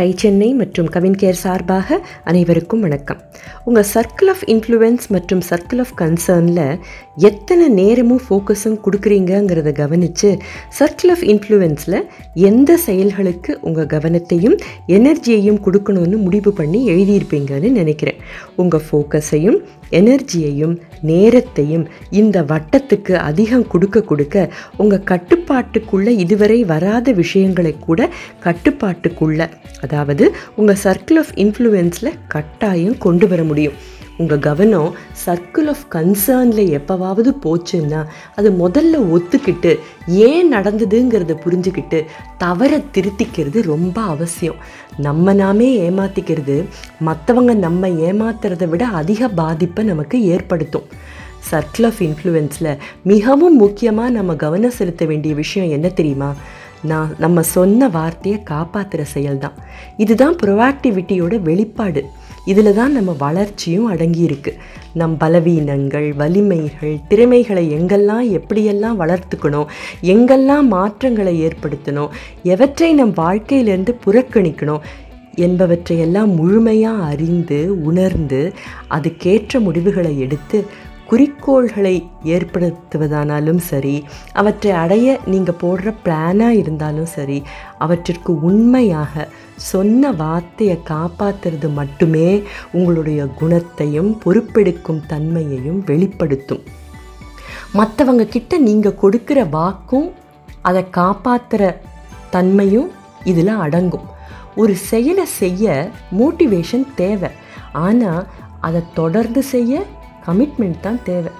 Tie Chennai மற்றும் Kavin care சார்பாக அனைவருக்கும் வணக்கம். உங்கள் சர்க்கிள் ஆஃப் இன்ஃப்ளூயன்ஸ் மற்றும் சர்க்கிள் ஆஃப் கன்சர்னில் எத்தனை நேரமும் ஃபோக்கஸும் கொடுக்குறீங்கங்கிறத கவனித்து சர்க்கிள் ஆஃப் இன்ஃப்ளூயன்ஸில் எந்த செயல்களுக்கு உங்கள் கவனத்தையும் எனர்ஜியையும் கொடுக்கணும்னு முடிவு பண்ணி எழுதியிருப்பீங்கன்னு நினைக்கிறேன். உங்கள் ஃபோக்கஸையும் எனர்ஜியையும் நேரத்தையும் இந்த வட்டத்துக்கு அதிகம் கொடுக்க கொடுக்க உங்கள் கட்டுப்பாட்டுக்குள்ளே இதுவரை வராத விஷயங்களை கூட கட்டுப்பாட்டுக்குள்ள அதாவது உங்கள் சர்க்கிள் ஆஃப் இன்ஃப்ளூயன்ஸில் கட்டாயம் கொண்டு வர முடியும். உங்கள் கவனம் சர்க்கிள் ஆஃப் கன்சர்னில் எப்போவாவது போச்சுன்னா அது முதல்ல ஒத்துக்கிட்டு ஏன் நடந்ததுங்கிறத புரிஞ்சுக்கிட்டு தவறை திருத்திக்கிறது ரொம்ப அவசியம். நம்ம நாமே ஏமாத்திக்கிறது மற்றவங்க நம்ம ஏமாத்துறதை விட அதிக பாதிப்பை நமக்கு ஏற்படுத்தும். சர்க்கிள் ஆஃப் இன்ஃப்ளூயன்ஸில் மிகவும் முக்கியமாக நம்ம கவனம் செலுத்த வேண்டிய விஷயம் என்ன தெரியுமா? நான் நம்ம சொன்ன வார்த்தையை காப்பாற்றுற செயல் தான் இதுதான் ப்ரொவாக்டிவிட்டியோட வெளிப்பாடு. இதில் தான் நம்ம வளர்ச்சியும் அடங்கியிருக்கு நம் பலவீனங்கள் வலிமைகள் திறமைகளை எங்கெல்லாம் எப்படியெல்லாம் வளர்த்துக்கணும் எங்கெல்லாம் மாற்றங்களை ஏற்படுத்தணும் எவற்றை நம் வாழ்க்கையிலேருந்து புறக்கணிக்கணும் என்பவற்றையெல்லாம் முழுமையாக அறிந்து உணர்ந்து அதுக்கேற்ற முடிவுகளை எடுத்து குறிக்கோள்களை ஏற்படுத்துவதானாலும் சரி அவற்றை அடைய நீங்கள் போடுற பிளானாக இருந்தாலும் சரி அவற்றிற்கு உண்மையாக சொன்ன வார்த்தையை காப்பாற்றுறது மட்டுமே உங்களுடைய குணத்தையும் பொறுப்பெடுக்கும் தன்மையையும் வெளிப்படுத்தும். மற்றவங்க கிட்ட நீங்கள் கொடுக்குற வாக்கும் அதை காப்பாற்றுற தன்மையும் இதில் அடங்கும். ஒரு செயலை செய்ய மோட்டிவேஷன் தேவை. ஆனால் அதை தொடர்ந்து செய்ய கமிட்மெண்ட் தான் தேவை.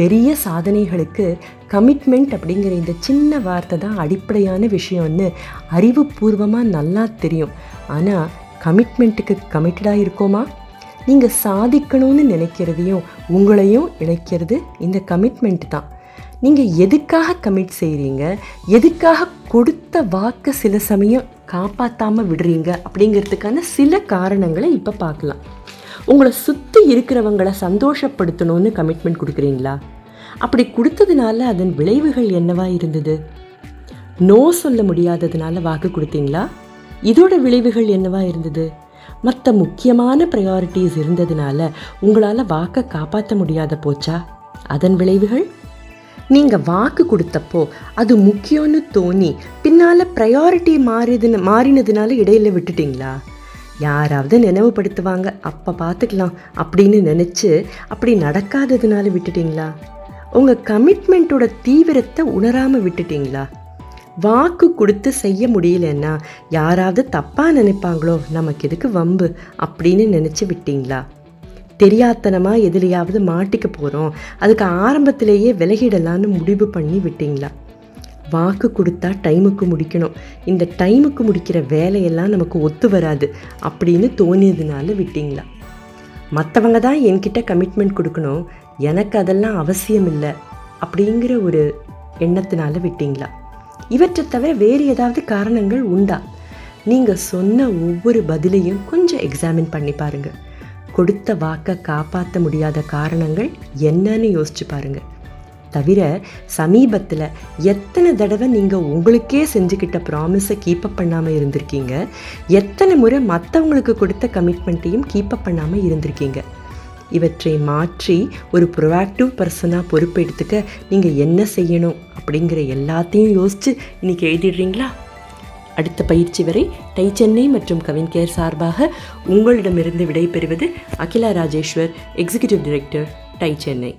பெரிய சாதனைகளுக்கு கமிட்மெண்ட் அப்படிங்கிற இந்த சின்ன வார்த்தை தான் அடிப்படையான விஷயம்னு அறிவுபூர்வமாக நல்லா தெரியும். ஆனால் கமிட்மெண்ட்டுக்கு கமிட்டடாக இருக்கோமா? நீங்கள் சாதிக்கணும்னு நினைக்கிறதையும் உங்களையும் இணைக்கிறது இந்த கமிட்மெண்ட் தான். நீங்கள் எதுக்காக கமிட் செய்கிறீங்க எதுக்காக கொடுத்த வாக்கை சில சமயம் காப்பாற்றாமல் விடுறீங்க? அப்படிங்கிறதுக்கான சில காரணங்களை இப்போ பார்க்கலாம். உங்களை சுற்றி இருக்கிறவங்களை சந்தோஷப்படுத்தணும்னு கமிட்மெண்ட் கொடுக்குறீங்களா? அப்படி கொடுத்ததுனால அதன் விளைவுகள் என்னவா இருந்தது? நோ சொல்ல முடியாததுனால வாக்கு கொடுத்தீங்களா? இதோட விளைவுகள் என்னவா இருந்தது? மற்ற முக்கியமான ப்ரையாரிட்டிஸ் இருந்ததுனால உங்களால் வாக்கை காப்பாற்ற முடியாத போச்சா? அதன் விளைவுகள்? நீங்கள் வாக்கு கொடுத்தப்போ அது முக்கியம்னு தோணி பின்னால் ப்ரையாரிட்டி மாறிதுன்னு மாறினதுனால இடையில விட்டுட்டிங்களா? யாராவது நினைவுபடுத்துவாங்க. அப்போ பார்த்துக்கலாம் அப்படின்னு நினச்சி அப்படி நடக்காததுனால விட்டுட்டிங்களா? உங்கள் கமிட்மெண்ட்டோட தீவிரத்தை உணராமல் விட்டுட்டிங்களா? வாக்கு கொடுத்து செய்ய முடியலன்னா யாராவது தப்பாக நினைப்பாங்களோ? நமக்கு எதுக்கு வம்பு? அப்படின்னு நினச்சி விட்டீங்களா? தெரியாத்தனமாக எதுலையாவது மாட்டிக்க போகிறோம் அதுக்கு ஆரம்பத்திலேயே விலகிடலான்னு முடிவு பண்ணி விட்டீங்களா? வாக்கு கொடுத்தா டைமுக்கு முடிக்கணும். இந்த டைமுக்கு முடிக்கிற வேலையெல்லாம் நமக்கு ஒத்து வராது அப்படின்னு தோணியதுனால விட்டீங்களா? மற்றவங்க தான் என்கிட்ட கமிட்மெண்ட் கொடுக்கணும். எனக்கு அதெல்லாம் அவசியம் இல்லை அப்படிங்கிற ஒரு எண்ணத்தினால விட்டீங்களா? இவற்றை தவிர வேறு ஏதாவது காரணங்கள் உண்டா? நீங்கள் சொன்ன ஒவ்வொரு பதிலையும் கொஞ்சம் எக்ஸாமின் பண்ணி பாருங்கள் கொடுத்த வாக்கை காப்பாற்ற முடியாத காரணங்கள் என்னன்னு யோசிச்சு பாருங்கள் தவிர சமீபத்தில் எத்தனை தடவை நீங்கள் உங்களுக்கே செஞ்சுக்கிட்ட ப்ராமிஸை கீப்பப் பண்ணாமல் இருந்திருக்கீங்க? எத்தனை முறை மற்றவங்களுக்கு கொடுத்த கமிட்மெண்ட்டையும் கீப்பப் பண்ணாமல் இருந்திருக்கீங்க? இவற்றை மாற்றி ஒரு ப்ரொஆக்டிவ் பர்சனாக பொறுப்பெடுத்துக்க நீங்கள் என்ன செய்யணும் அப்படிங்கிற எல்லாத்தையும் யோசித்து இன்றைக்கி எழுதிடுறீங்களா? அடுத்த பயிற்சி வரை டை சென்னை மற்றும் கவின் கேர் சார்பாக உங்களிடமிருந்து விடைபெறுவது Akila Rajeshwar executive director TiE Chennai.